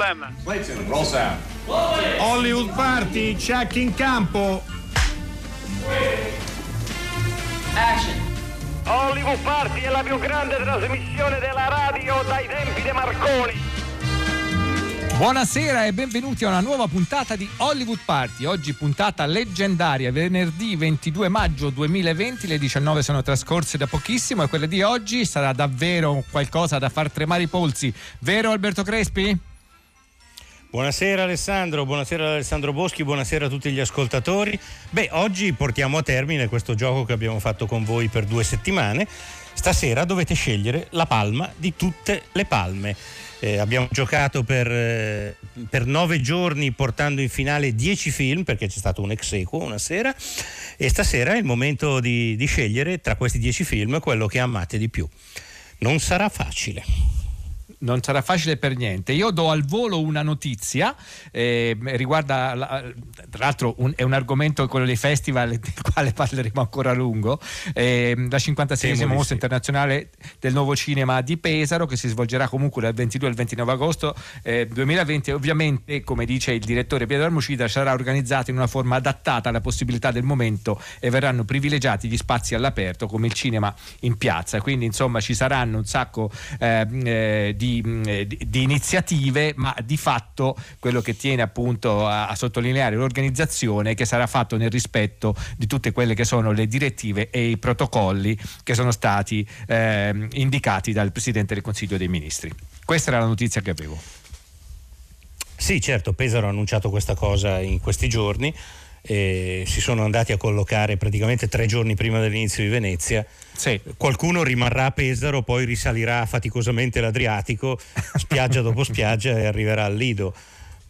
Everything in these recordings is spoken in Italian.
Problem. Clayton, roll sound. Hollywood Party, check in campo. Action. Hollywood Party è la più grande trasmissione della radio dai tempi di Marconi. Buonasera e benvenuti a una nuova puntata di Hollywood Party. Oggi puntata leggendaria, venerdì 22 maggio 2020, le 19 sono trascorse da pochissimo e quella di oggi sarà davvero qualcosa da far tremare i polsi. Vero Alberto Crespi? Buonasera Alessandro, buonasera Alessandro Boschi, buonasera a tutti gli ascoltatori. Beh, oggi portiamo a termine questo gioco che abbiamo fatto con voi per due settimane. Stasera dovete scegliere la palma di tutte le palme. Eh, abbiamo giocato per, eh, per, nove giorni portando in finale dieci film perché c'è stato un ex equo una sera e stasera è il momento di, di scegliere tra questi dieci film quello che amate di più. Non sarà facile non sarà facile per niente. Io do al volo una notizia, eh, riguarda, la, tra l'altro un, è un argomento, quello dei festival, del quale parleremo ancora a lungo, eh, la 56esima mostra internazionale del nuovo cinema di Pesaro, che si svolgerà comunque dal 22 al 29 agosto eh, 2020. Ovviamente, come dice il direttore Pietro Armucida, sarà organizzata in una forma adattata alla possibilità del momento e verranno privilegiati gli spazi all'aperto, come il cinema in piazza. Quindi, insomma, ci saranno un sacco ehm, eh, di di, di, iniziative, ma di fatto quello che tiene appunto a, a, sottolineare l'organizzazione che sarà fatto nel rispetto di tutte quelle che sono le direttive e i protocolli che sono stati eh, indicati dal Presidente del Consiglio dei Ministri. Questa era la notizia che avevo. Sì, certo, Pesaro ha annunciato questa cosa in questi giorni eh, si sono andati a collocare praticamente tre giorni prima dell'inizio di Venezia. Sì. Qualcuno rimarrà a Pesaro, poi risalirà faticosamente l'Adriatico, spiaggia dopo spiaggia e arriverà al Lido.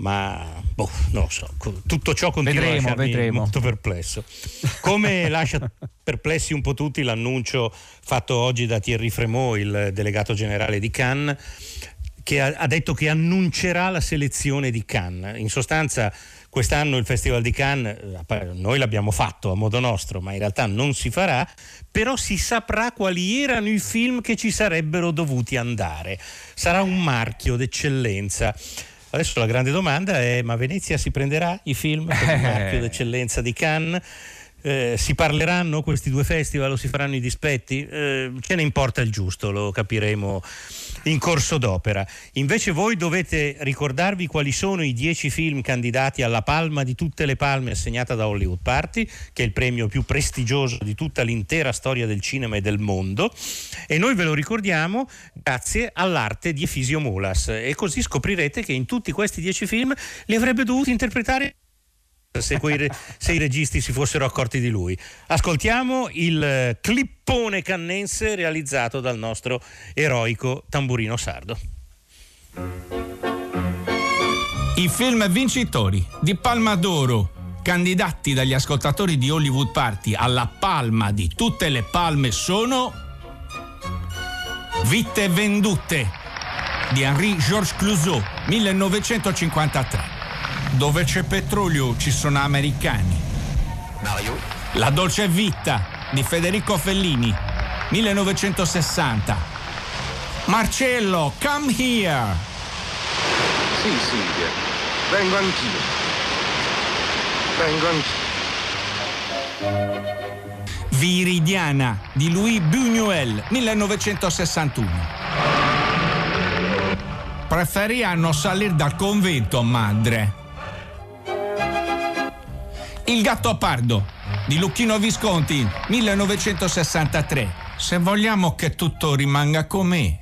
Ma boh, non lo so, tutto ciò continua vedremo, a vedremo. molto perplesso. Come lascia perplessi un po' tutti l'annuncio fatto oggi da Thierry Fremont, il delegato generale di Cannes, che ha, ha detto che annuncerà la selezione di Cannes. In sostanza Quest'anno il Festival di Cannes, eh, noi l'abbiamo fatto a modo nostro, ma in realtà non si farà, però si saprà quali erano i film che ci sarebbero dovuti andare. Sarà un marchio d'eccellenza. Adesso la grande domanda è: ma Venezia si prenderà i film per il marchio d'eccellenza di Cannes? Eh, si parleranno questi due festival o si faranno i dispetti? Eh, ce ne importa il giusto, lo capiremo in corso d'opera. Invece voi dovete ricordarvi quali sono i dieci film candidati alla palma di tutte le palme assegnata da Hollywood Party, che è il premio più prestigioso di tutta l'intera storia del cinema e del mondo. E noi ve lo ricordiamo grazie all'arte di Efisio Mulas. E così scoprirete che in tutti questi dieci film li avrebbe dovuti interpretare se, quei, se, i registi si fossero accorti di lui. Ascoltiamo il clippone cannense realizzato dal nostro eroico tamburino sardo. I film vincitori di Palma d'Oro, candidati dagli ascoltatori di Hollywood Party alla palma di tutte le palme sono Vitte vendute di Henri Georges Clouseau, 1953. Dove c'è petrolio ci sono americani. Mario. La dolce vita di Federico Fellini, 1960. Marcello, come here. Sì, Silvia. Vengo anch'io. Vengo anch'io. Viridiana di Louis Buñuel, 1961. Preferíano salir dal convento, madre. Il gatto pardo di Lucchino Visconti, 1963. Se vogliamo che tutto rimanga com'è,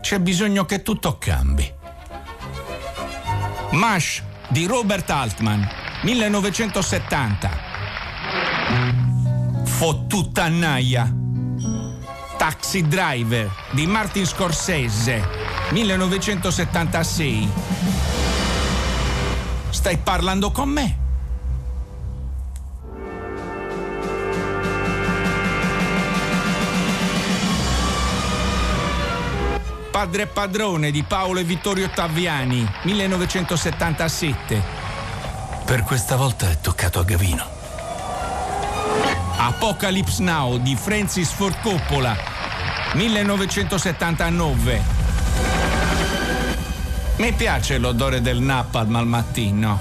c'è bisogno che tutto cambi. Mash di Robert Altman, 1970. Fottuta naia. Taxi Driver di Martin Scorsese, 1976. Stai parlando con me? Padre e padrone di Paolo e Vittorio Ottaviani, 1977. Per questa volta è toccato a Gavino. Apocalypse Now di Francis Ford Coppola, 1979. Mi piace l'odore del napalm al mattino.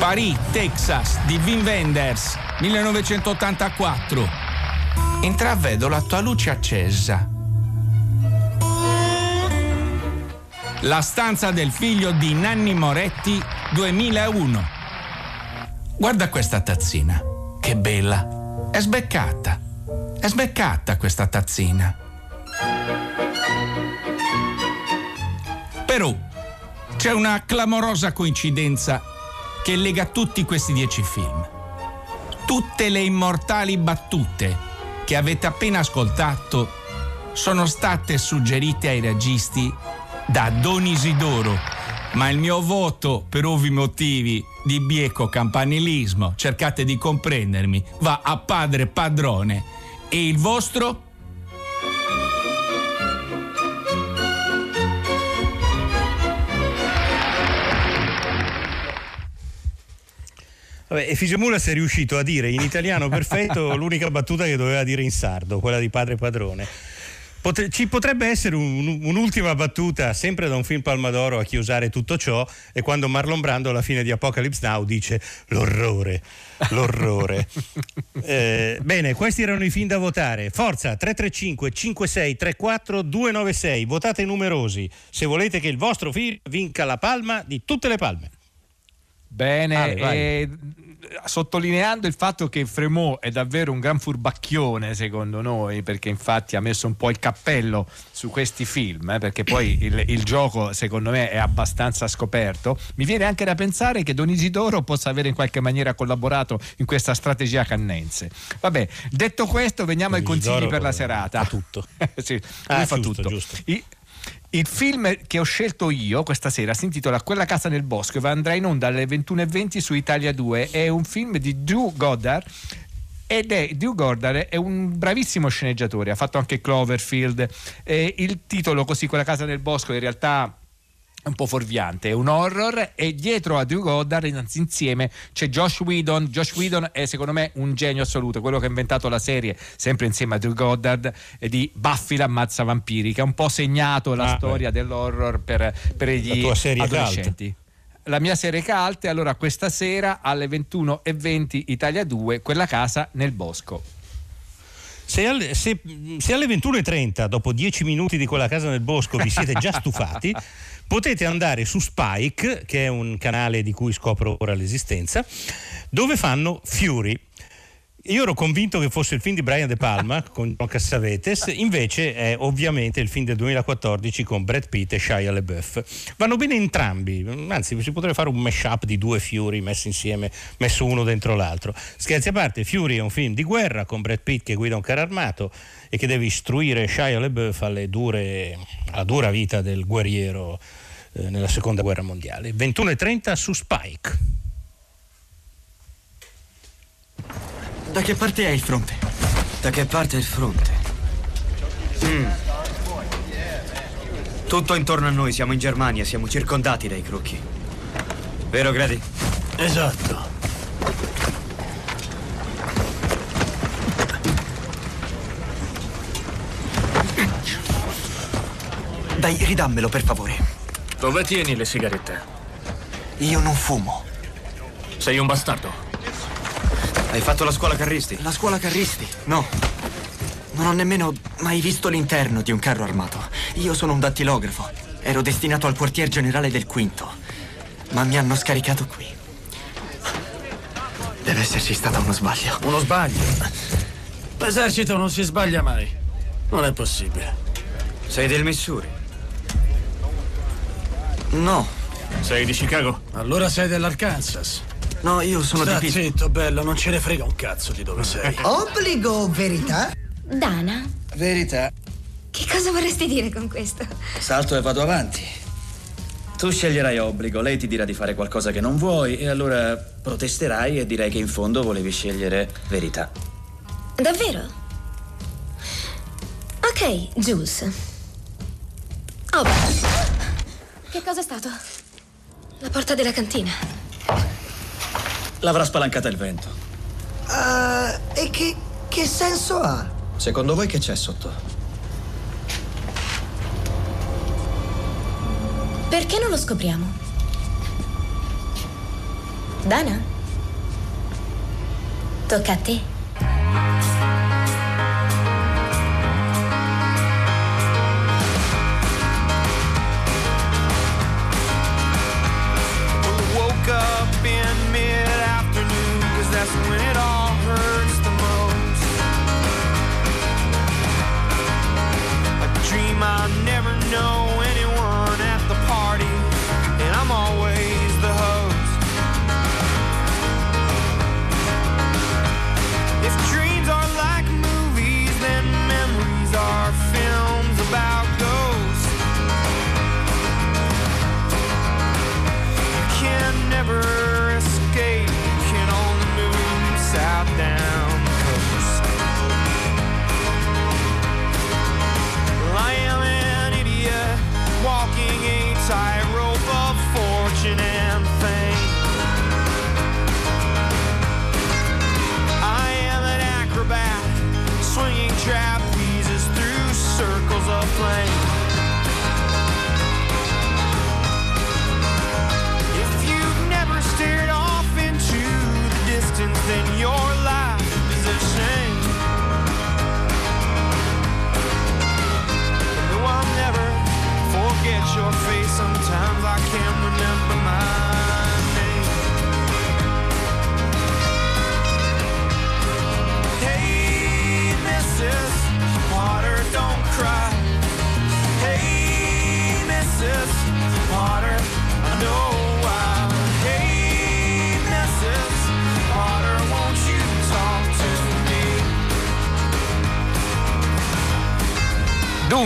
Paris, Texas, di Wim Wenders, 1984. Intravedo la tua luce accesa. La stanza del figlio di Nanni Moretti, 2001. Guarda questa tazzina, che bella. È sbeccata. È sbeccata questa tazzina. Però c'è una clamorosa coincidenza che lega tutti questi dieci film. Tutte le immortali battute che avete appena ascoltato sono state suggerite ai registi da Don Isidoro, ma il mio voto, per ovvi motivi di bieco campanilismo, cercate di comprendermi, va a padre padrone. E il vostro? Vabbè, e Figemulas è riuscito a dire in italiano perfetto l'unica battuta che doveva dire in sardo, quella di padre padrone. Potre, ci potrebbe essere un, un'ultima battuta, sempre da un film Palmadoro, a chiusare tutto ciò, e quando Marlon Brando alla fine di Apocalypse Now dice l'orrore, l'orrore. eh, bene, questi erano i film da votare. Forza 335 5634 296, votate numerosi se volete che il vostro film vinca la palma di tutte le palme. Bene, eh, sottolineando il fatto che Fremont è davvero un gran furbacchione secondo noi, perché infatti ha messo un po' il cappello su questi film, eh, perché poi il, il, gioco secondo me è abbastanza scoperto, mi viene anche da pensare che Don Isidoro possa avere in qualche maniera collaborato in questa strategia cannense. Vabbè, detto questo veniamo ai consigli per la serata. Fa tutto. sì, ah, fa giusto, tutto. Giusto. I, il film che ho scelto io questa sera si intitola Quella casa nel bosco e andrà in onda alle 21.20 su Italia 2. È un film di Drew Goddard ed è Drew Goddard è un bravissimo sceneggiatore, ha fatto anche Cloverfield. Eh, il titolo così Quella casa nel bosco in realtà un po' fuorviante, è un horror e dietro a Drew Goddard insieme c'è Josh Whedon. Josh Whedon è secondo me un genio assoluto quello che ha inventato la serie sempre insieme a Drew Goddard di Buffy l'ammazza vampiri che ha un po' segnato la ah, storia beh. dell'horror per, per gli adolescenti. La mia serie cult è allora questa sera alle 21.20 Italia 2 quella casa nel bosco se, alle, se, se alle 21.30 dopo 10 minuti di quella casa nel bosco vi siete già stufati potete andare su Spike, che è un canale di cui scopro ora l'esistenza, dove fanno Fury. Io ero convinto che fosse il film di Brian De Palma con John Cassavetes, invece è ovviamente il film del 2014 con Brad Pitt e Shia LeBeouf. Vanno bene entrambi, anzi si potrebbe fare un mashup di due Fury messi insieme, messo uno dentro l'altro. Scherzi a parte, Fury è un film di guerra con Brad Pitt che guida un carro armato e che deve istruire Shia LeBeouf alle dure, alla dura vita del guerriero eh, nella seconda guerra mondiale. 21.30 su Spike. Da che parte è il fronte? Da che parte è il fronte? Mm. Tutto intorno a noi, siamo in Germania, siamo circondati dai crocchi. Vero, Grady? Esatto. Dai, ridammelo per favore. Dove tieni le sigarette? Io non fumo. Sei un bastardo. Hai fatto la scuola carristi? La scuola carristi? No. Non ho nemmeno mai visto l'interno di un carro armato. Io sono un dattilografo. Ero destinato al quartier generale del quinto. Ma mi hanno scaricato qui. Deve esserci stato uno sbaglio. Uno sbaglio? L'esercito non si sbaglia mai. Non è possibile. Sei del Missouri? No. Sei di Chicago? Allora sei dell'Arkansas. No, io sono Sta di zitto, bello, non ce ne frega un cazzo di dove sei. Obbligo o verità? Dana? Verità. Che cosa vorresti dire con questo? Salto e vado avanti. Tu sceglierai obbligo, lei ti dirà di fare qualcosa che non vuoi e allora protesterai e direi che in fondo volevi scegliere verità. Davvero? Ok, Jules. Oh, che cosa è stato? La porta della cantina. L'avrà spalancata il vento. Uh, e che, che senso ha? Secondo voi che c'è sotto? Perché non lo scopriamo? Dana? Tocca a te. Know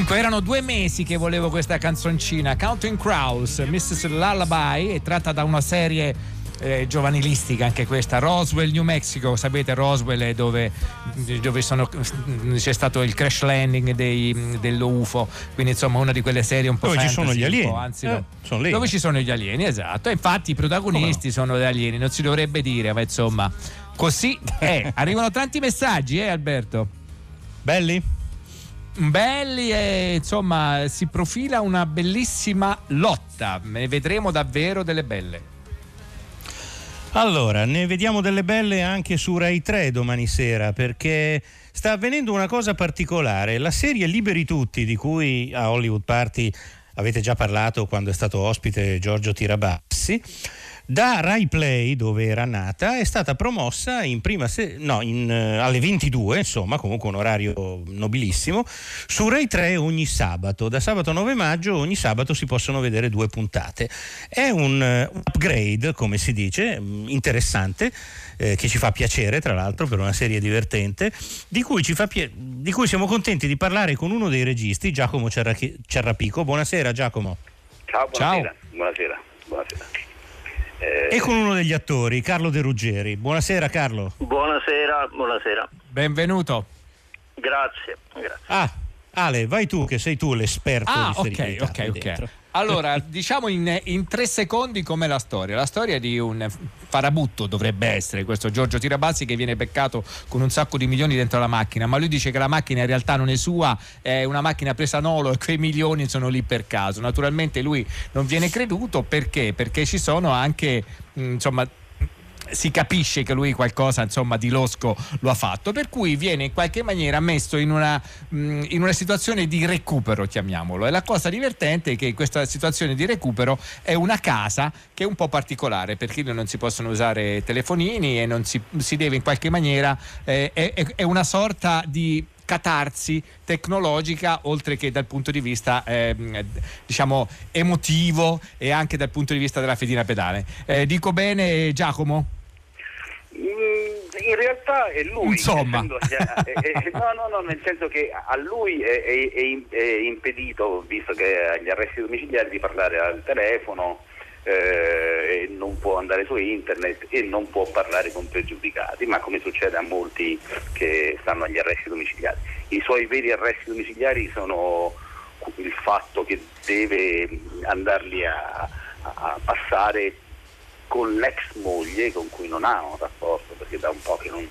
me? Dunque, erano due mesi che volevo questa canzoncina. Counting Crows, Mrs. Lullaby, è tratta da una serie eh, giovanilistica anche questa. Roswell, New Mexico, sapete Roswell è dove, dove sono- c'è stato il crash landing dei, dello UFO, quindi insomma una di quelle serie un po' Dove ci sono gli alieni. anzi, Eh, no. sono. Dove ci sono gli alieni, esatto. E infatti i protagonisti sono gli alieni, non si dovrebbe dire, ma insomma, così è. Arrivano tanti messaggi, eh Alberto? Belli? Belli e insomma si profila una bellissima lotta, ne vedremo davvero delle belle. Allora, ne vediamo delle belle anche su Rai 3 domani sera perché sta avvenendo una cosa particolare. La serie Liberi Tutti, di cui a Hollywood Party avete già parlato quando è stato ospite Giorgio Tirabassi, da Rai Play, dove era nata, è stata promossa in prima se- no, in, eh, alle 22, insomma, comunque un orario nobilissimo, su Rai 3 ogni sabato. Da sabato 9 maggio ogni sabato si possono vedere due puntate. È un, un upgrade, come si dice, mh, interessante, eh, che ci fa piacere, tra l'altro, per una serie divertente, di cui, ci fa pia- di cui siamo contenti di parlare con uno dei registi, Giacomo Cerrachi- Cerrapico. Buonasera Giacomo. Ciao, buonasera. Buonasera. buonasera. Eh, E con uno degli attori, Carlo De Ruggeri. Buonasera Carlo. Buonasera, buonasera. Benvenuto. Grazie, grazie. Ah, Ale, vai tu che sei tu l'esperto Ah, di ok, sterilità ok, qui ok. Allora, diciamo in, in tre secondi com'è la storia. La storia di un farabutto dovrebbe essere questo Giorgio Tirabassi che viene beccato con un sacco di milioni dentro la macchina, ma lui dice che la macchina in realtà non è sua, è una macchina presa a nolo e quei milioni sono lì per caso. Naturalmente lui non viene creduto perché? Perché ci sono anche, insomma, si capisce che lui qualcosa insomma di losco lo ha fatto per cui viene in qualche maniera messo in una, mh, in una situazione di recupero chiamiamolo e la cosa divertente è che questa situazione di recupero è una casa che è un po' particolare perché non si possono usare telefonini e non si, si deve in qualche maniera eh, è, è- una sorta di catarsi tecnologica oltre che dal punto di vista ehm, diciamo emotivo e anche dal punto di vista della fedina pedale Eh, dico bene Giacomo? Mm, In realtà è lui. Insomma. nel senso- eh, eh, no, no, no, nel senso che a lui è, è- è im- è impedito, visto che ha gli arresti domiciliari, di parlare al telefono. eh, non può andare su internet e non può parlare con pregiudicati, ma come succede a molti che stanno agli arresti domiciliari. I suoi veri arresti domiciliari sono il fatto che deve andarli a, a passare con l'ex moglie con cui non ha un rapporto perché da un po' che non,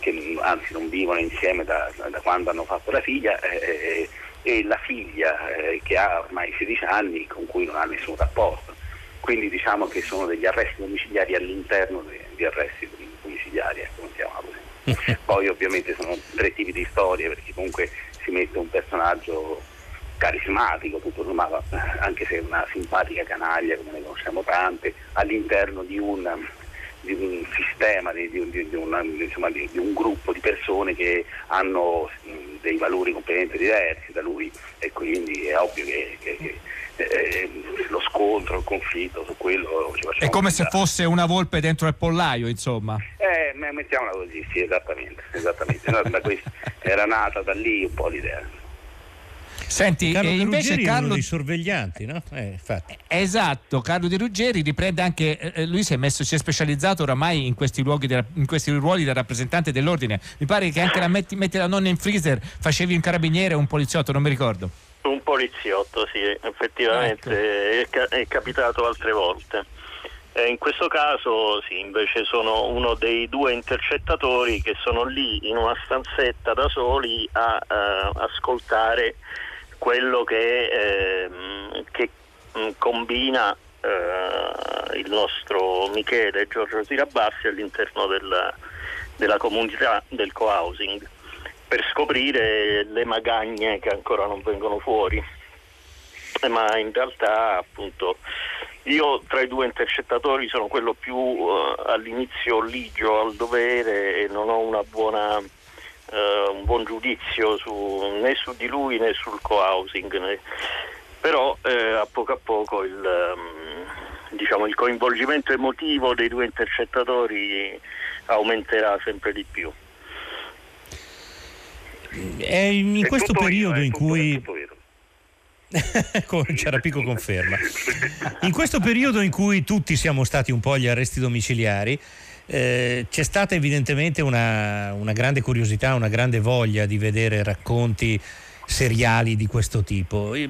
che anzi non vivono insieme da, da quando hanno fatto la figlia eh, e e la figlia eh, che ha ormai 16 anni con cui non ha nessun rapporto. Quindi diciamo che sono degli arresti domiciliari all'interno di arresti domiciliari, ecco, mettiamola così. Poi ovviamente sono tre tipi di storie perché comunque si mette un personaggio carismatico, tutto sommato, anche se è una simpatica canaglia, come ne conosciamo tante, all'interno di un, di un sistema, di, di un- di- di una- insomma, di- un gruppo di persone che hanno dei valori completamente diversi da lui e quindi è ovvio che, che- che, eh, lo scontro, il conflitto su quello ci È come se fosse una volpe dentro il pollaio, insomma. Eh, me- mettiamola così, sì, esattamente, esattamente. No, era nata da lì un po' l'idea. Senti, Carlo e De invece Ruggeri è uno Carlo dei sorveglianti, no? Eh. Esatto, Carlo Di Ruggeri riprende anche, eh, lui si è, messo, si è specializzato oramai in questi, luoghi della- in questi ruoli da rappresentante dell'ordine. Mi pare che anche la metti, metti la nonna in freezer facevi un carabiniere o un poliziotto, non mi ricordo. Un poliziotto, sì, effettivamente è, ca- è capitato altre volte. Eh, in questo caso sì, invece sono uno dei due intercettatori che sono lì in una stanzetta da soli a eh, ascoltare quello che, ehm, che, mh, combina eh, il nostro Michele Giorgio Tirabassi all'interno del- della comunità del co-housing per scoprire le magagne che ancora non vengono fuori. Eh, Ma in realtà appunto io tra i due intercettatori sono quello più eh, all'inizio ligio al dovere e non ho una buona, eh, un buon giudizio su- né su di lui né sul co-housing. né- Però eh, a poco a poco il, ehm, diciamo, il coinvolgimento emotivo dei due intercettatori aumenterà sempre di più. È in, È questo periodo vero, è in tutto- cui vero. Come Ciarapico conferma. In questo periodo in cui tutti siamo stati un po' agli arresti domiciliari, eh, c'è stata evidentemente una, una grande curiosità, una grande voglia di vedere racconti seriali di questo tipo. Eh,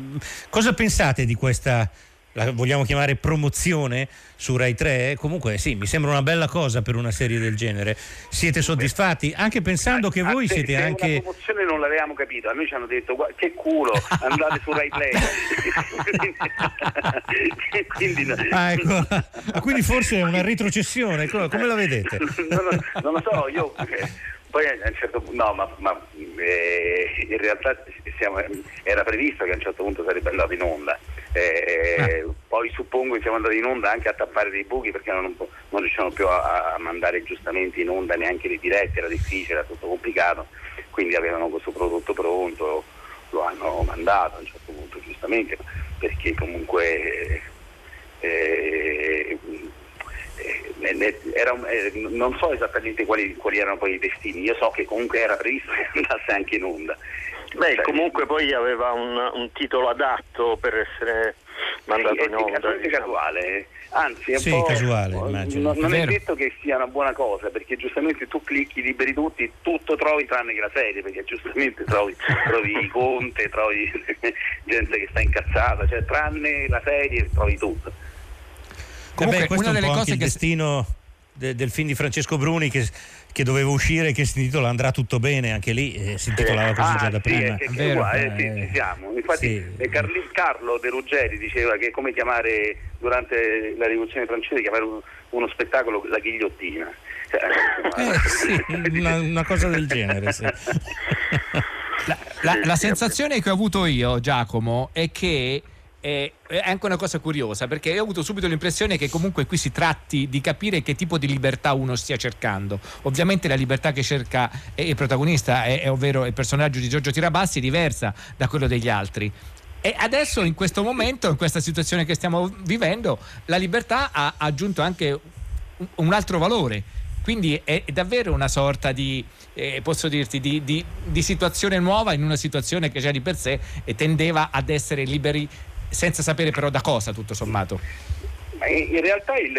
Cosa pensate di questa, la vogliamo chiamare promozione su Rai 3? Comunque sì, mi sembra una bella cosa per una serie del genere. Siete soddisfatti? Anche pensando che voi siete anche... una promozione non l'avevamo capito, a noi ci hanno detto "Gua- che culo, andate su Rai Play. quindi, no- Ah, ecco. Ah, quindi forse è una retrocessione, co- come la vedete? non, lo- non lo so, io eh, poi a un certo punto, no, ma, ma, eh, in realtà siamo- era previsto che a un certo punto sarebbe andato in onda. Eh, Poi suppongo che siamo andati in onda anche a tappare dei buchi perché non, non riuscivano più a, a mandare giustamente in onda neanche le dirette, era difficile, era tutto complicato, quindi avevano questo prodotto pronto, lo hanno mandato a un certo punto giustamente, perché comunque eh, eh, era un- eh, non so esattamente quali, quali erano poi i destini, io so che comunque era previsto che andasse anche in onda. Beh, Cioè, comunque poi aveva un, un titolo adatto per essere mandato sì, in è onda. casualmente diciamo. casuale, anzi è un Sì, po', casuale, immagino. non, non è Vero. detto che sia una buona cosa perché giustamente tu clicchi liberi tutti, tutto trovi tranne che la serie perché giustamente trovi, trovi Conte, trovi gente che sta incazzata, cioè tranne la serie trovi tutto. Comunque, questo una è un delle po' cose anche il che- destino de- del film di Francesco Bruni che, che doveva uscire, che si intitola Andrà tutto bene, anche lì eh, si intitolava così Ah, già da sì, prima. è che- che uguale, eh, sì, ci siamo. Infatti eh, Carli- Carlo De Ruggeri diceva che è come chiamare durante la rivoluzione francese chiamare un- uno spettacolo la ghigliottina. Eh, sì, una, una cosa del genere. sì. La, la sensazione che ho avuto io, Giacomo, è che è anche una cosa curiosa perché ho avuto subito l'impressione che comunque qui si tratti di capire che tipo di libertà uno stia cercando. Ovviamente la libertà che cerca il protagonista, è- è ovvero il personaggio di Giorgio Tirabassi, è diversa da quello degli altri. E adesso, in questo momento, in questa situazione che stiamo vivendo, la libertà ha aggiunto anche un- altro valore. Quindi è davvero una sorta di, eh, posso dirti, di, di- di situazione nuova in una situazione che già di per sé tendeva ad essere liberi senza sapere però da cosa, tutto sommato. Ma in realtà il,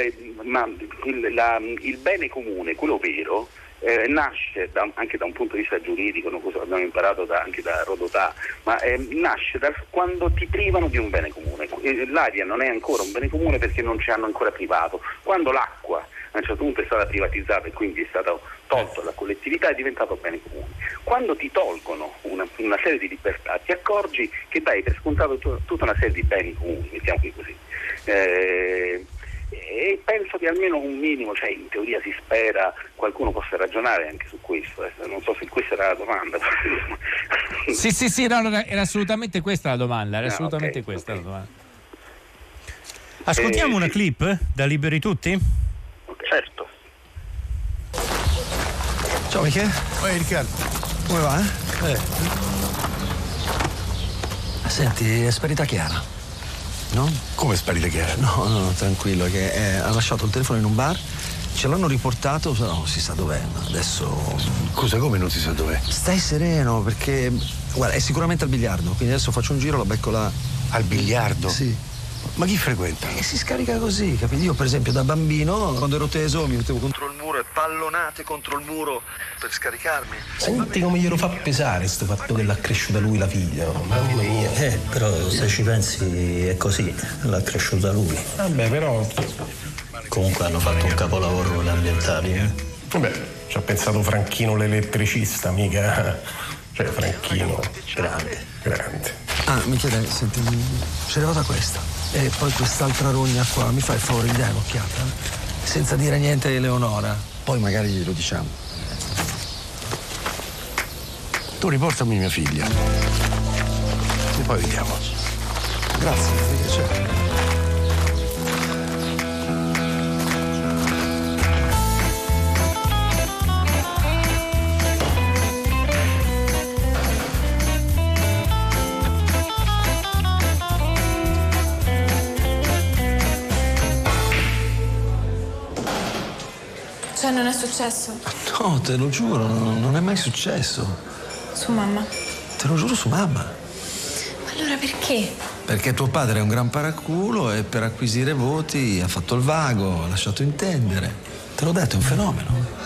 il- la- il bene comune, quello vero, eh, nasce da- anche da un punto di vista giuridico, no, questo abbiamo imparato da- anche da Rodotà, ma eh, nasce da quando ti privano di un bene comune. Eh, L'aria non è ancora un bene comune perché non ci hanno ancora privato. Quando l'acqua a un certo punto è stata privatizzata e quindi è stato tolto alla collettività, è diventato bene comune. Quando ti tolgono una, una serie di libertà ti accorgi che dai per scontato tu- tutta una serie di beni comuni, mettiamoli così. Eh, e penso che almeno un minimo, cioè in teoria si spera qualcuno possa ragionare anche su questo, eh. non so se questa era la domanda. Sì, sì, sì, no, no, era assolutamente questa la domanda, era Ah, assolutamente ok, questa la domanda. Ascoltiamo Eh, una sì. clip da Liberi Tutti? Certo. Ciao Michele. Oi Riccardo. Come va? Eh? Senti, è sparita Chiara. No? Come è sparita Chiara? No, no, no, tranquillo, che eh, ha lasciato il telefono in un bar, ce l'hanno riportato, però non si sa dov'è, ma adesso. Scusa, come non si sa dov'è? Stai sereno, perché. Guarda, è sicuramente al biliardo, quindi adesso faccio un giro, la becco là. Al biliardo? Sì. Ma chi frequenta? E si scarica così, capito? Io, per esempio, da bambino, quando ero teso, mi mettevo contro il muro e pallonate contro il muro per scaricarmi. Senti come glielo fa pesare sto fatto che l'ha cresciuta lui la figlia, oh, mamma mia. Eh, però se ci pensi è così, l'ha cresciuta lui. Vabbè, però. Comunque hanno fatto un capolavoro con gli ambientali. Eh? Vabbè, ci ha pensato Franchino l'elettricista, mica. Cioè, Franchino. Grande. Grande. Ah, Michele, senti, c'è arrivata questa. E poi quest'altra rogna qua, mi fai il favore di dare un'occhiata? Senza dire niente a Eleonora. Poi magari glielo diciamo. Tu riportami mia figlia. E poi vediamo. Grazie, mi fa Cioè, non è successo? No, te lo giuro, non, non è mai successo. Su mamma. Te lo giuro su mamma. Ma allora perché? Perché tuo padre è un gran paraculo e per acquisire voti ha fatto il vago, ha lasciato intendere. Te l'ho detto, è un fenomeno.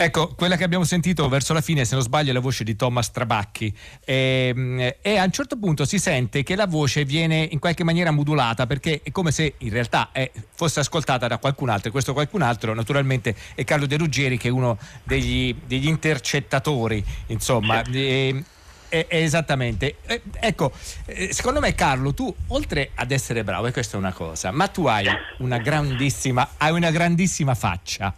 Ecco, quella che abbiamo sentito verso la fine, se non sbaglio, è la voce di Thomas Trabacchi. E, e a un certo punto si sente che la voce viene in qualche maniera modulata perché è come se in realtà è- fosse ascoltata da qualcun altro. E questo qualcun altro, naturalmente, è Carlo De Ruggieri, che è uno degli, degli intercettatori, insomma. E- e- esattamente. Eh, ecco, eh, secondo me Carlo, tu oltre ad essere bravo, e questa è una cosa, ma tu hai una grandissima, hai una grandissima faccia.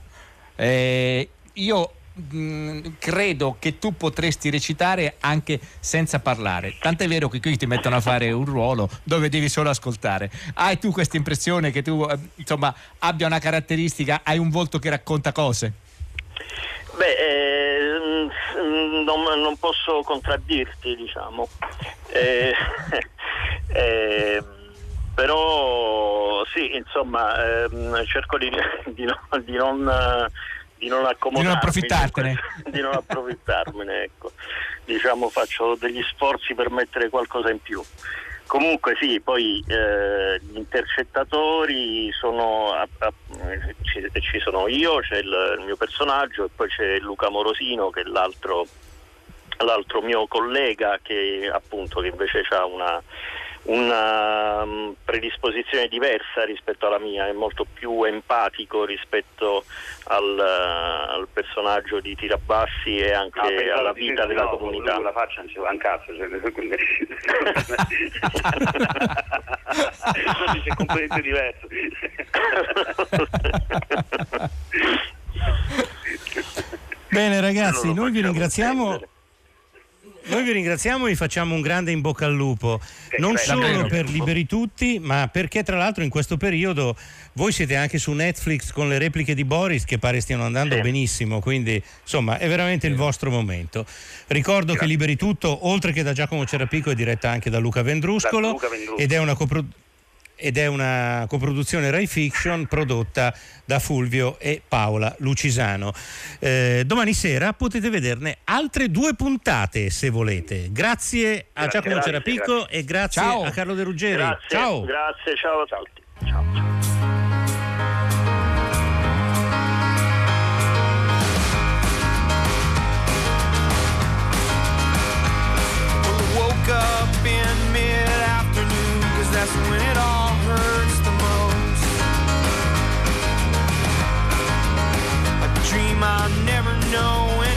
Io mh, credo che tu potresti recitare anche senza parlare. Tant'è vero che qui ti mettono a fare un ruolo dove devi solo ascoltare. Hai tu questa impressione che tu, eh, insomma, abbia una caratteristica, hai un volto che racconta cose? Beh, eh, mm, non, non posso contraddirti, diciamo. Eh, eh, però sì, insomma, ehm, cerco di, di non, di non, di non accomodarmi. Di non approfittartene. di non approfittarmene, ecco. Diciamo, faccio degli sforzi per mettere qualcosa in più. Comunque sì, poi eh, gli intercettatori sono, a- a- ci, ci sono io, c'è il, il mio personaggio e poi c'è Luca Morosino che è l'altro, l'altro mio collega che appunto che invece ha una, una mm, predisposizione diversa rispetto alla mia, è molto più empatico rispetto al, eh, al personaggio di Tirabassi e anche No, pensavo alla vita della no, comunità. La faccia non ci va un cazzo, cioè, dice completamente diverso. Bene ragazzi, noi vi ringraziamo. Noi vi ringraziamo e vi facciamo un grande in bocca al lupo, non solo per Liberi Tutti, ma perché tra l'altro in questo periodo voi siete anche su Netflix con le repliche di Boris che pare stiano andando benissimo, quindi insomma è veramente il vostro momento. Ricordo che Liberi Tutto, oltre che da Giacomo Cerapico, è diretta anche da Luca Vendruscolo, Da Luca Vendruscolo. ed è una coproduzione ed è una coproduzione Rai Fiction prodotta da Fulvio e Paola Lucisano. Eh, domani sera potete vederne altre due puntate se volete. Grazie a Grazie, Giacomo grazie, Cerapico grazie. e grazie Ciao. a Carlo De Ruggeri. Grazie, Ciao. Grazie, ciao a tutti. Well, I woke up in mid afternoon, cause that's when it all I never know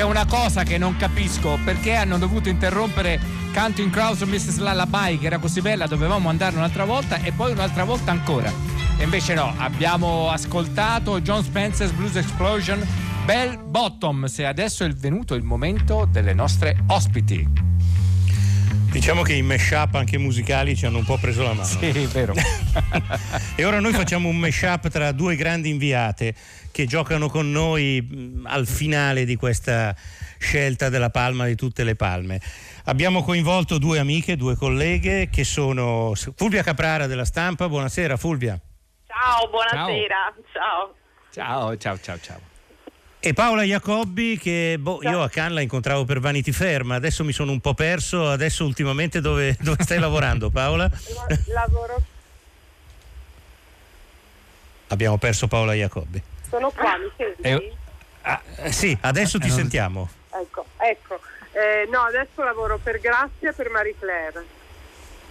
c'è, una cosa che non capisco, perché hanno dovuto interrompere Counting o Mrs. Lullaby, che era così bella, dovevamo andare un'altra volta e poi un'altra volta ancora. E invece no, abbiamo ascoltato John Spencer's Blues Explosion, Bell Bottoms e adesso è venuto il momento delle nostre ospiti. Diciamo che i mashup anche musicali ci hanno un po' preso la mano. Sì, è vero. e ora noi facciamo un mashup tra due grandi inviate che giocano con noi mh, al finale di questa scelta della palma di tutte le palme. Abbiamo coinvolto due amiche, due colleghe che sono Fulvia Caprara della stampa. Buonasera Fulvia. Ciao, buonasera. Ciao. Ciao, ciao, ciao, ciao. E Paola Jacobbi che boh, io a Cannes la incontravo per Vanity Fair, ma adesso mi sono un po' perso. Adesso ultimamente dove, dove stai lavorando Paola? Lavoro. Abbiamo perso Paola Jacobbi. Sono qua, mi senti? Eh, ah, eh, sì, adesso ti sentiamo. Ecco, ecco. Eh, no, adesso lavoro per Grazia per Marie Claire.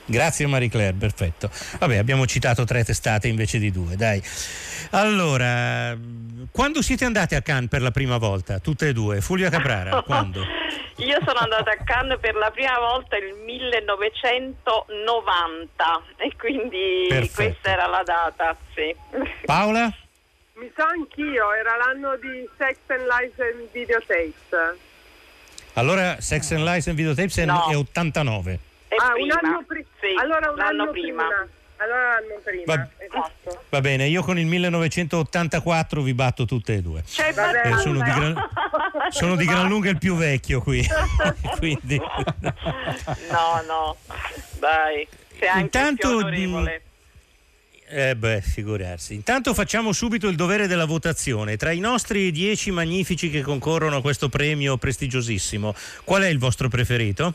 Grazie Marie Claire, perfetto. Vabbè, abbiamo citato tre testate invece di due, dai. Allora, quando siete andate a Cannes per la prima volta? Tutte e due? Fulvia Caprara, quando? Io sono andata a Cannes per la prima volta nel 1990 e quindi Perfetto. questa era la data, sì. Paola? Mi sa anch'io, era l'anno di Sex and Lies and Videotapes. Allora, Sex and Lies and Videotapes è- No. è 89. Ah, prima. un anno pri- Sì, allora un l'anno anno prima. prima. Allora l'anno prima, Va- esatto. Va bene, io con il 1984 vi batto tutte e due. C'è Eh, sono, di gran, sono di gran lunga il più vecchio qui. Quindi. No, no, dai, sei anche Intanto. Eh beh, figurarsi. Intanto facciamo subito il dovere della votazione. Tra i nostri dieci magnifici che concorrono a questo premio prestigiosissimo, qual è il vostro preferito?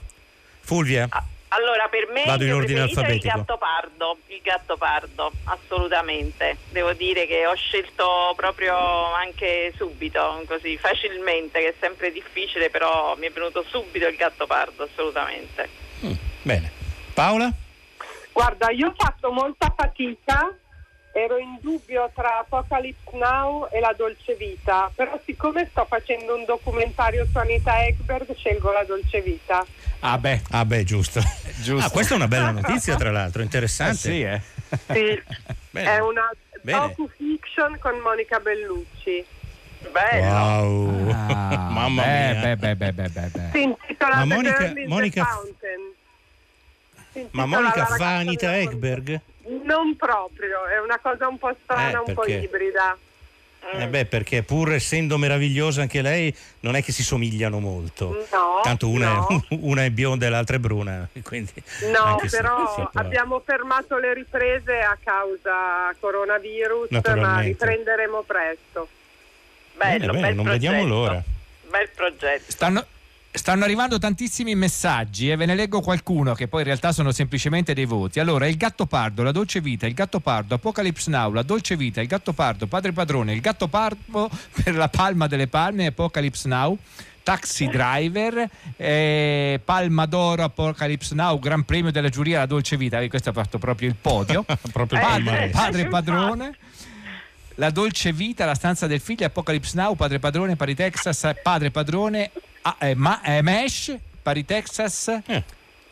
Fulvia? Allora, per me Vado il in mio ordine preferito è il alfabetico. gatto pardo, il gatto pardo, assolutamente. Devo dire che ho scelto proprio anche subito, così facilmente, che è sempre difficile, però mi è venuto subito il gatto pardo, assolutamente. Bene. Paola? Guarda, io ho fatto molta fatica, ero in dubbio tra Apocalypse Now e La Dolce Vita, però siccome sto facendo un documentario su Anita Ekberg, scelgo La Dolce Vita. Ah beh. Ah beh, giusto. Ah, questa è una bella notizia, tra l'altro, interessante. sì, eh. Sì, Bene. è una docu-fiction con Monica Bellucci. Bello. Wow. Ah, Mamma beh, mia. beh, beh, beh, beh, beh, beh. Si intitola Ma The Monica- Monica- Fountain. Si Ma Monica fa Anita della Ekberg? Non proprio, è una cosa un po' strana, Eh, un po' ibrida. Eh beh, perché pur essendo meravigliosa anche lei, non è che si somigliano molto. No, Tanto una, no. È, una è bionda e l'altra è bruna. Quindi No, se- però abbiamo fermato le riprese a causa coronavirus, ma Naturalmente. riprenderemo presto. Bene, bene, non vediamo l'ora. Bel progetto. Stanno, Stanno arrivando tantissimi messaggi e ve ne leggo qualcuno che poi in realtà sono semplicemente dei voti. Allora, il gatto pardo, la dolce vita, il gatto pardo, Apocalypse Now, la dolce vita, il gatto pardo, padre padrone, il gatto pardo per la palma delle palme, Apocalypse Now. Taxi Driver, eh, Palma d'Oro, Apocalypse Now, Gran Premio della giuria La Dolce Vita, eh, questo ha fatto proprio il podio. Proprio padre, padre padrone. La dolce vita, la stanza del figlio, Apocalypse Now, Padre Padrone, Pari Texas, Padre Padrone, ah, eh, ma, eh, Mesh, Pari Texas.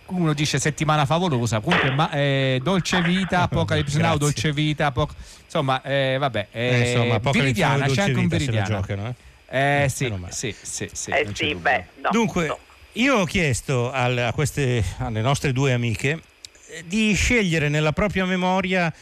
Uno dice settimana favolosa, comunque ma, eh, Dolce Vita, Apocalypse Now. Dolce Vita, Apoc- insomma, eh, vabbè, eh, Eh, insomma, Viridiana, c'è anche un Viridiana. giocano, eh? Eh, sì, sì, sì, sì, Eh sì, dubbio. beh, no. Dunque, io ho chiesto al- a queste, alle nostre due amiche eh, di scegliere nella propria memoria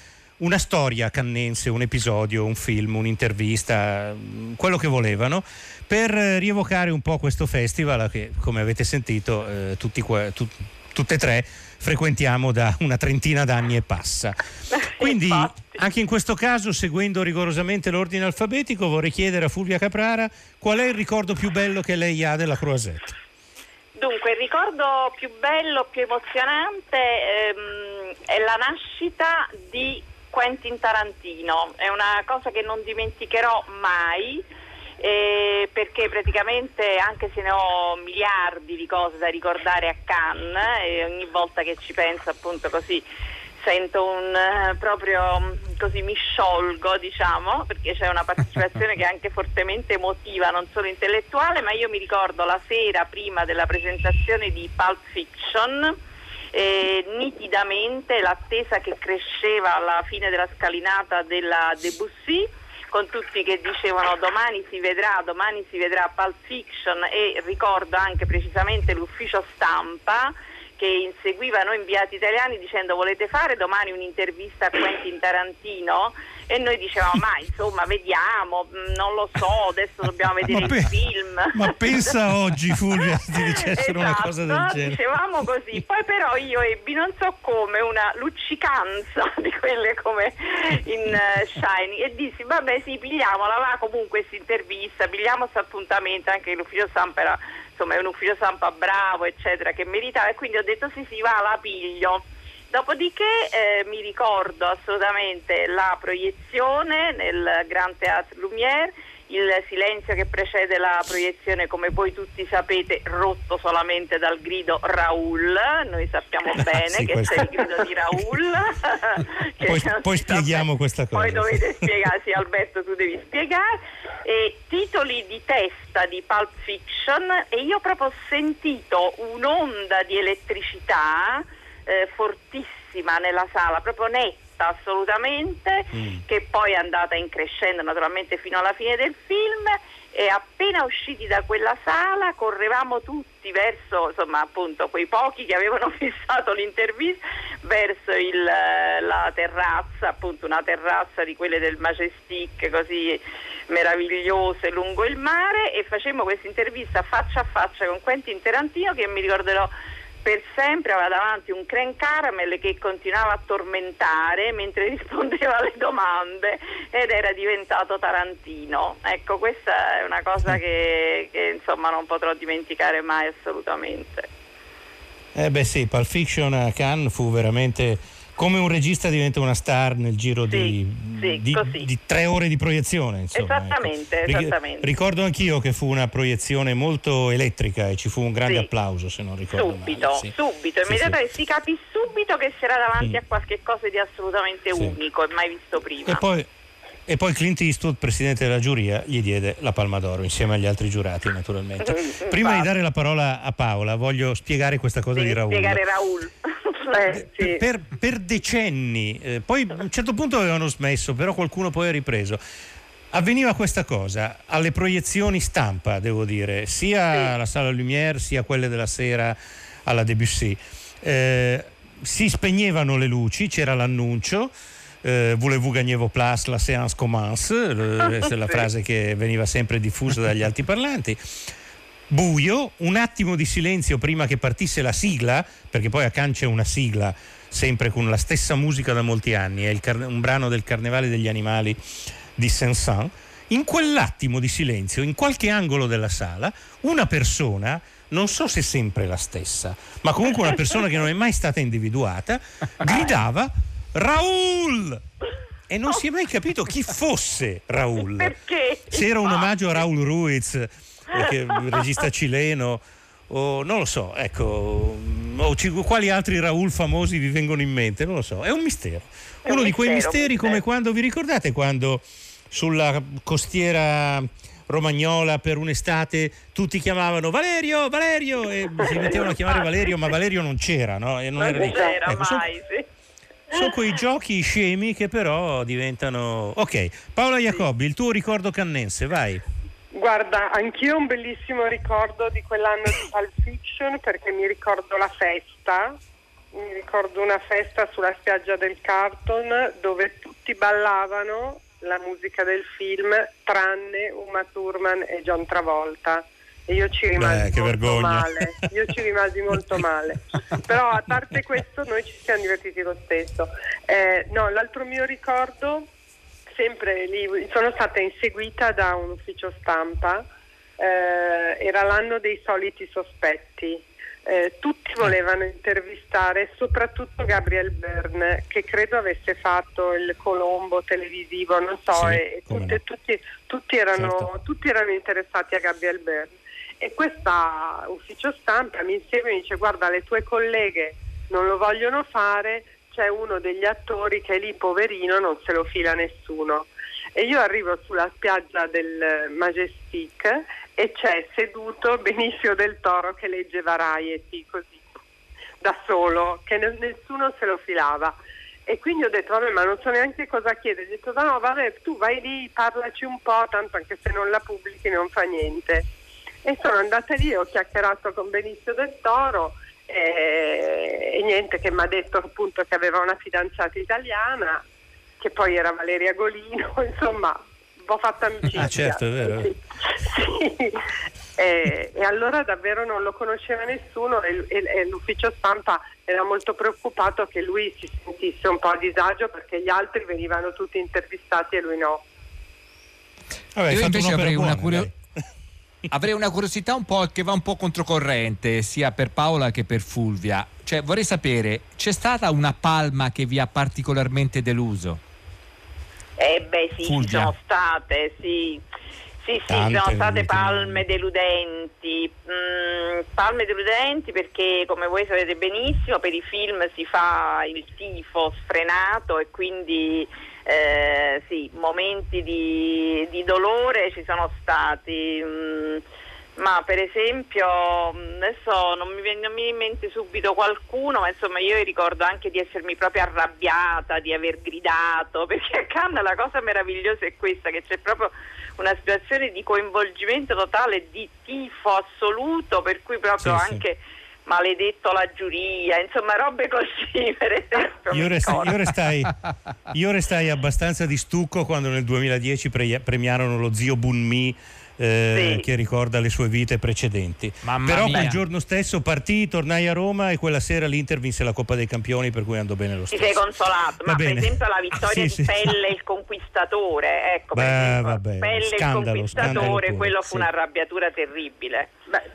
una storia cannense, un episodio, un film, un'intervista, mm, quello che volevano, per eh, rievocare un po' questo festival che, come avete sentito, eh, tutti tu- tutte e tre frequentiamo da una trentina d'anni e passa. Quindi, anche in questo caso, seguendo rigorosamente l'ordine alfabetico, vorrei chiedere a Fulvia Caprara qual è il ricordo più bello che lei ha della Croisette. Dunque, il ricordo più bello, più emozionante ehm, è la nascita di Quentin Tarantino. È una cosa che non dimenticherò mai. eh, perché praticamente anche se ne ho miliardi di cose da ricordare a Cannes e ogni volta che ci penso appunto così sento un eh, proprio così mi sciolgo diciamo perché c'è una partecipazione che è anche fortemente emotiva non solo intellettuale ma io mi ricordo la sera prima della presentazione di Pulp Fiction eh, nitidamente l'attesa che cresceva alla fine della scalinata della Debussy con tutti che dicevano domani si vedrà, domani si vedrà Pulp Fiction e ricordo anche precisamente l'ufficio stampa che inseguiva noi inviati italiani dicendo volete fare domani un'intervista a Quentin Tarantino e noi dicevamo ma insomma vediamo, mm, non lo so, adesso dobbiamo vedere pe- il film. Ma pensa oggi, Fulvia, ti dicessero una cosa del Esatto, genere. Dicevamo così, poi però io ebbi non so come una luccicanza di quelle come in eh, Shiny e dissi vabbè sì pigliamola, va comunque questa intervista, pigliamo questo appuntamento, anche l'ufficio stampa era insomma è un ufficio stampa bravo eccetera che meritava e quindi ho detto sì sì va la piglio. Dopodiché eh, mi ricordo assolutamente la proiezione nel Grand Théâtre Lumière, il silenzio che precede la proiezione, come voi tutti sapete, rotto solamente dal grido Raoul. Noi sappiamo bene Sì, che questo- c'è il grido di Raoul. che Poi, poi spieghiamo questa cosa. poi dovete spiegare, sì Alberto tu devi spiegare, e titoli di testa di Pulp Fiction e io proprio ho sentito un'onda di elettricità eh, fortissima nella sala, proprio netta assolutamente, che poi è andata in crescendo naturalmente fino alla fine del film. E appena usciti da quella sala correvamo tutti verso insomma appunto quei pochi che avevano fissato l'intervista verso il, eh, la terrazza appunto una terrazza di quelle del Majestic così meravigliose lungo il mare. E facemmo questa intervista faccia a faccia con Quentin Tarantino che mi ricorderò per sempre aveva davanti un crane caramel che continuava a tormentare mentre rispondeva alle domande ed era diventato Tarantino. Ecco, questa è una cosa che, che, insomma non potrò dimenticare mai assolutamente. Eh beh sì, Pulp Fiction a Cannes fu veramente come un regista diventa una star nel giro di, sì, di- di tre ore di proiezione. Insomma, ecco. esattamente, Ri- esattamente. Ricordo anch'io che fu una proiezione molto elettrica e ci fu un grande Sì. applauso se non ricordo Subito, male. sì. subito, Sì, immediatamente si capì subito che si era davanti Mm. a qualche cosa di assolutamente Sì. unico e mai visto prima. E poi, e poi Clint Eastwood, presidente della giuria, gli diede la Palma d'Oro insieme agli altri giurati naturalmente. Prima di dare la parola a Paola voglio spiegare questa cosa di Raul. Spiegare Raul. Eh, sì. per, per decenni, eh, poi a un certo punto avevano smesso, però qualcuno poi ha ripreso. Avveniva questa cosa alle proiezioni stampa, devo dire, sia alla Sala Lumière sia quelle della sera alla Debussy. Eh, si spegnevano le luci, c'era l'annuncio. Eh, Voulez-vous gagner vos places, la séance commence, eh, questa è la Sì. frase che veniva sempre diffusa dagli altiparlanti buio, un attimo di silenzio prima che partisse la sigla, perché poi a Cannes c'è una sigla sempre con la stessa musica da molti anni, è car- un brano del Carnevale degli Animali di Saint-Saëns. In quell'attimo di silenzio, in qualche angolo della sala, una persona non so se sempre la stessa, ma comunque una persona che non è mai stata individuata, gridava Raul! E non si è mai capito chi fosse Raul. Perché? Se era un omaggio a Raul Ruiz, che regista cileno, o non lo so, ecco, o ci- quali altri Raul famosi vi vengono in mente, non lo so, è un mistero. È un Uno di quei mistero, misteri come mistero. quando, vi ricordate quando sulla costiera romagnola per un'estate tutti chiamavano Valerio, Valerio e si mettevano a chiamare Valerio ma Valerio non c'era no? e non, Non era lì. c'era Ecco, sono- mai, sì. Sono quei giochi scemi che però diventano ok Paola Jacobi il tuo ricordo cannense vai. Guarda, anch'io ho un bellissimo ricordo di quell'anno di Pulp Fiction perché mi ricordo la festa, mi ricordo una festa sulla spiaggia del Carton dove tutti ballavano la musica del film tranne Uma Thurman e John Travolta. E io ci rimasi Beh, molto male, io ci rimasi molto male. Però a parte questo noi ci siamo divertiti lo stesso. Eh, no, l'altro mio ricordo sempre lì, sono stata inseguita da un ufficio stampa, eh, era l'anno dei soliti sospetti. Eh, tutti volevano intervistare soprattutto Gabriel Byrne che credo avesse fatto il Colombo televisivo, non so, Sì, e tutti, no. tutti- tutti erano, Certo. tutti erano interessati a Gabriel Byrne. E questa ufficio stampa mi insegue e mi dice guarda le tue colleghe non lo vogliono fare, c'è uno degli attori che è lì poverino, non se lo fila nessuno. E io arrivo sulla spiaggia del Majestic e c'è seduto Benicio del Toro che legge Variety così, da solo, che ne- nessuno se lo filava. E quindi ho detto, vabbè, ma non so neanche cosa chiedere. Ho detto, no, vabbè, tu vai lì, parlaci un po', tanto anche se non la pubblichi non fa niente. E sono andata lì, ho chiacchierato con Benicio del Toro e, e niente, che mi ha detto appunto che aveva una fidanzata italiana, che poi era Valeria Golino, insomma, ho fatto amicizia. ah certo è vero eh. Sì. E, e allora davvero non lo conosceva nessuno e, e- e l'ufficio stampa era molto preoccupato che lui si sentisse un po' a disagio perché gli altri venivano tutti intervistati e lui no. Vabbè, Io invece avrei una, curio- avrei una curiosità un po' che va un po' controcorrente, sia per Paola che per Fulvia. Cioè, vorrei sapere, c'è stata una palma che vi ha particolarmente deluso? Eh beh sì, ci sono state, sì. Sì, sì, Tante sono state palme deludenti. Mm, palme deludenti perché, come voi sapete benissimo, per i film si fa il tifo sfrenato e quindi eh, sì, momenti di, di dolore ci sono stati. Mm, ma per esempio, mh, adesso non mi viene in mente subito qualcuno, ma insomma io ricordo anche di essermi proprio arrabbiata, di aver gridato, perché a Cannes la cosa meravigliosa è questa, che c'è proprio una situazione di coinvolgimento totale, di tifo assoluto, per cui proprio Sì, sì. Maledetto la giuria, insomma robe così per esempio. Io, resta- io restai, io restai abbastanza di stucco quando nel 2010 pre- premiarono lo zio Bunmi eh, Sì. che ricorda le sue vite precedenti. Mamma Però mia. quel giorno stesso partì, tornai a Roma e quella sera l'Inter vinse la Coppa dei Campioni per cui andò bene lo Ti stesso. sei consolato, ma per esempio la vittoria Sì, sì. di Pelle il conquistatore, ecco, per Beh, esempio, vabbè, Pelle scandalo, il conquistatore, quello sì. fu un'arrabbiatura terribile.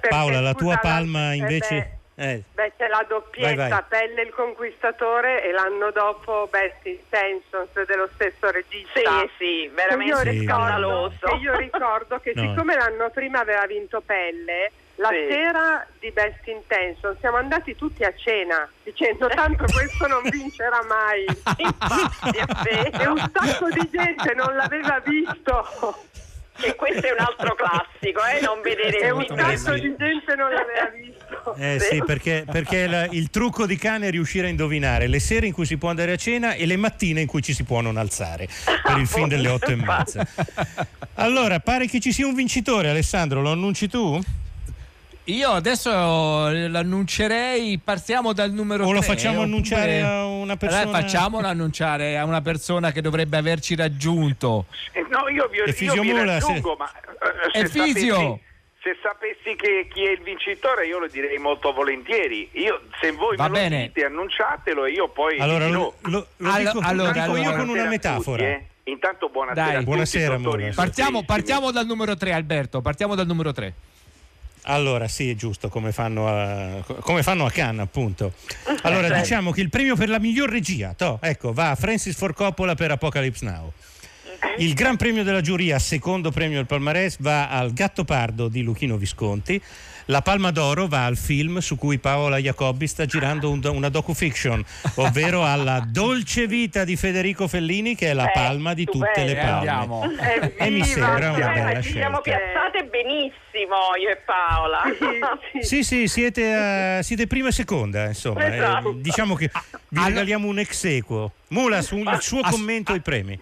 Paola, la tua palma eh invece... eh, Beh, c'è la doppietta Vai, vai. Pelle il conquistatore e l'anno dopo Best Intentions dello stesso regista. Sì, sì, veramente ricordo- scandaloso. che io ricordo che No. siccome l'anno prima aveva vinto Pelle, la Sì. sera di Best Intentions siamo andati tutti a cena dicendo tanto questo non vincerà mai. e un sacco di gente non l'aveva visto. E questo è un altro classico, eh, non vedere E il un sacco di gente non l'aveva visto. Eh sì, perché, perché la- il trucco di cane è riuscire a indovinare le sere in cui si può andare a cena e le mattine in cui ci si può non alzare per il film delle otto e mezza. Allora, pare che ci sia un vincitore, Alessandro, lo annunci tu? Io adesso l'annuncerei, partiamo dal numero 3. O lo facciamo annunciare a una persona- facciamolo annunciare a una persona che dovrebbe averci raggiunto. Eh, no, io vi, io vi Mula, raggiungo, se- ma eh, È se Fisio! sapessi, se sapessi che chi è il vincitore io lo direi molto volentieri. Io, se voi Va me lo bene. dite, annunciatelo e io poi Allora, lo, lo- lo Allo- dico, lo allora, dico io allora. con una Buonasera metafora. tutti, eh. Intanto buonasera Dai. a tutti, Buonasera. Partiamo, partiamo dal numero 3, Alberto. Partiamo dal numero 3. Allora, sì, è giusto, come fanno a, come fanno a Cannes, appunto. Allora, Certo. diciamo che il premio per la miglior regia, toh, ecco, va a Francis Ford Coppola per Apocalypse Now. Il gran premio della giuria, secondo premio del Palmarès, va al Gattopardo di Luchino Visconti. La Palma d'Oro va al film su cui Paola Jacobi sta girando un- una docufiction, ovvero alla Dolce Vita di Federico Fellini, che è la palma di tutte le palme. E mi sembra una bella Ci siamo scelta. piazzate benissimo io e Paola. Sì, sì, siete, eh, siete prima e seconda, insomma. Eh, Esatto. diciamo che vi regaliamo un ex equo. Mula, su, il suo commento ai premi.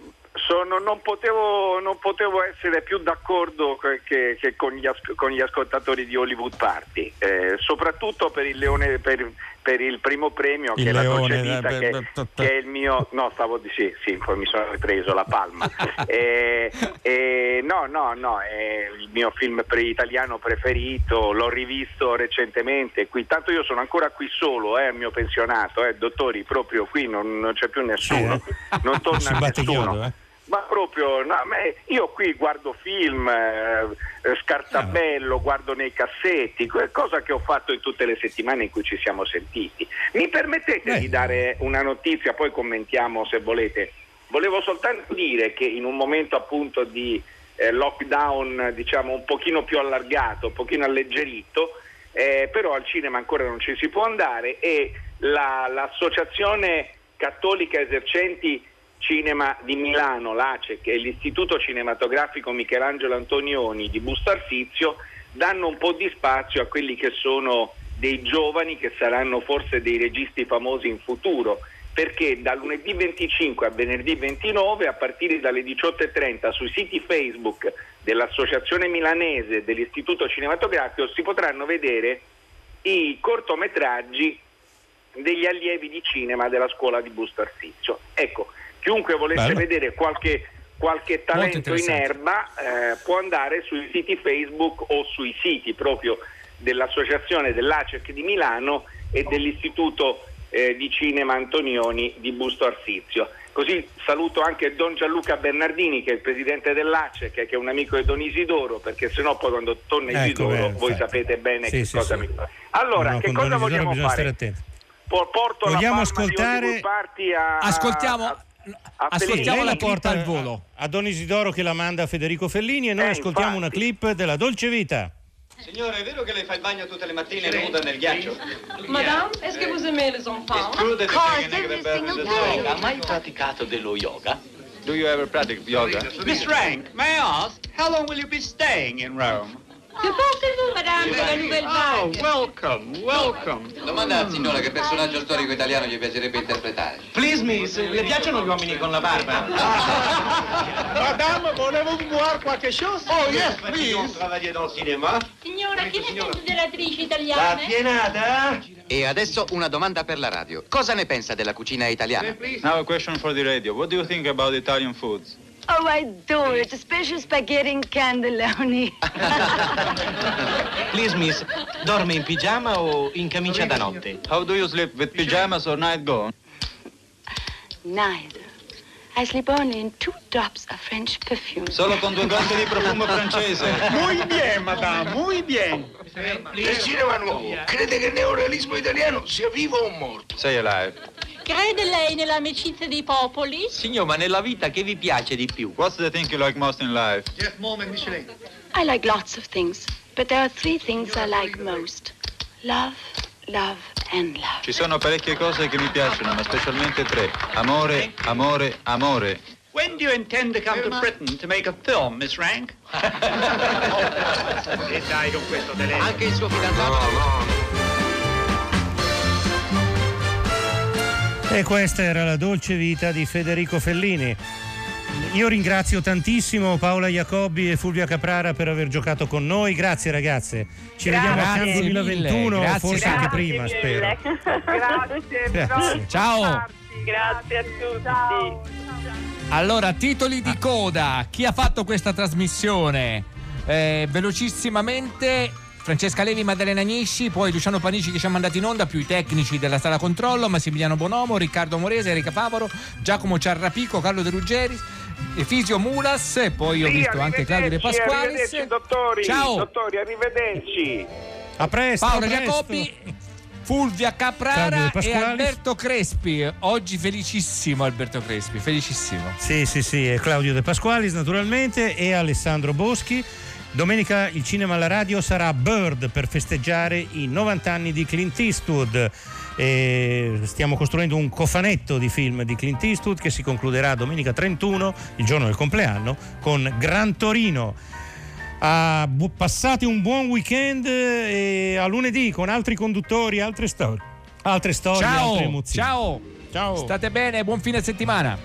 Sono- non, potevo, non potevo essere più d'accordo che, che- con, gli as- con gli ascoltatori di Hollywood Party, eh, soprattutto per il, leone, per, per il primo premio Il che è la Dolce Vita, eh, che, che è il mio... No, stavo di sì, sì, poi mi sono ripreso la palma. Eh, eh, no, no, no, è il mio film pre- italiano preferito, l'ho rivisto recentemente, qui, tanto io sono ancora qui solo, eh, al mio pensionato, eh, dottori, proprio qui non, non c'è più nessuno, non torna nessuno. chiodo, eh. Ma proprio, no, ma io qui guardo film, eh, eh, scartabello, guardo nei cassetti, cosa che ho fatto in tutte le settimane in cui ci siamo sentiti. Mi permettete di dare una notizia, poi commentiamo se volete. Volevo soltanto dire che in un momento appunto di eh, lockdown, diciamo un pochino più allargato, un pochino alleggerito, eh, però al cinema ancora non ci si può andare e la- l'associazione cattolica esercenti Cinema di Milano, l'ACE, che è l'Istituto Cinematografico Michelangelo Antonioni di Busto Arsizio, danno un po' di spazio a quelli che sono dei giovani che saranno forse dei registi famosi in futuro, perché da lunedì 25 a venerdì 29 a partire dalle 18.30 sui siti Facebook dell'Associazione Milanese e dell'Istituto Cinematografico si potranno vedere i cortometraggi degli allievi di cinema della scuola di Busto Arsizio. Ecco, chiunque volesse Bello. vedere qualche, qualche talento in erba eh, può andare sui siti Facebook o sui siti proprio dell'associazione dell'ACEC di Milano e dell'Istituto eh, di Cinema Antonioni di Busto Arsizio. Così saluto anche Don Gianluca Bernardini che è il presidente dell'ACEC che è un amico di Don Isidoro perché sennò poi quando torna Ecco, Isidoro bene, voi infatti. sapete bene Sì, che sì, cosa sì. mi fa. Allora, No, che cosa Don Isidoro vogliamo bisogna fare? Porto Vogliamo ascoltare- a, Ascoltiamo- Ascoltiamo la porta al volo a Don Isidoro che la manda a Federico Fellini e noi Eh, ascoltiamo una clip della Dolce Vita. Signore, è vero che lei fa il bagno tutte le mattine nuda nel ghiaccio? Madame, est-ce que vous aimez les enfants? day. Ha mai praticato dello yoga? Do you ever practice yoga? Miss Rank, may I ask, how long will you be staying in Rome? Que pensez-vous, madame, de la nouvelle Oh, vague? welcome, welcome. Domanda al signore che personaggio storico italiano gli piacerebbe interpretare. Please, miss, le piacciono gli uomini con la barba? Madame, volevo voir quelque chose? Oh, yes, please. Travailler dans le cinéma? Signora, chi ne pensa delle attrici italiane? pienata? E adesso una domanda per la radio. Cosa ne pensa della cucina italiana? Now a question for the radio. What do you think about Italian foods? Oh, I adore it, especially spaghetti and cannelloni. Please, miss, dorme in pigiama o in camicia da notte? How do you sleep, with pajamas or night gown? Neither. I sleep only in two drops of French perfume. Solo con due gocce di profumo francese. Muy bien, madame, muy bien. Il cinema nuovo crede che il neorealismo italiano sia vivo o morto? Say alive. Crede lei nell'amicizia dei popoli? Signor, ma nella vita che vi piace di più? What's the thing you like most in life? I like lots of things, but there are three things I like most. Love, love, and love. Ci sono parecchie cose che mi piacciono, ma specialmente tre. Amore, amore, amore. When do you intend to come to Britain to make a film, Miss Rank? E dai con questo telefono. Anche il suo fidanzato... E questa era la dolce vita di Federico Fellini. Io ringrazio tantissimo Paola Jacobi e Fulvia Caprara per aver giocato con noi. Grazie ragazze. Ci vediamo a Grazie Cannes mille, 2021, grazie forse tanto. anche prima, spero. Grazie, Grazie. Ciao. Grazie a tutti. Allora, titoli di coda. Chi ha fatto questa trasmissione? Eh, velocissimamente Francesca Levi, Maddalena Agnisci, poi Luciano Panici che ci ha mandato in onda, più i tecnici della sala controllo, Massimiliano Bonomo, Riccardo Morese, Erika Favaro, Giacomo Ciarrapico, Carlo De Ruggeri, Efisio Mulas e poi ho Sì, visto anche Claudio De arrivederci, dottori, Ciao. dottori, arrivederci. A presto. Paolo a presto. Giacoppi, Fulvia Caprara e. Alberto Crespi. Oggi felicissimo Alberto Crespi, felicissimo. Sì, sì, sì, e Claudio De Pasqualis naturalmente e Alessandro Boschi. Domenica il cinema alla radio sarà Bird per festeggiare i 90 anni di Clint Eastwood. E stiamo costruendo un cofanetto di film di Clint Eastwood che si concluderà domenica 31, il giorno del compleanno, con Gran Torino. Ah, bu- passate un buon weekend e a lunedì con altri conduttori, altre storie, altre storie, altre Ciao, emozioni. ciao, ciao. State bene, buon fine settimana.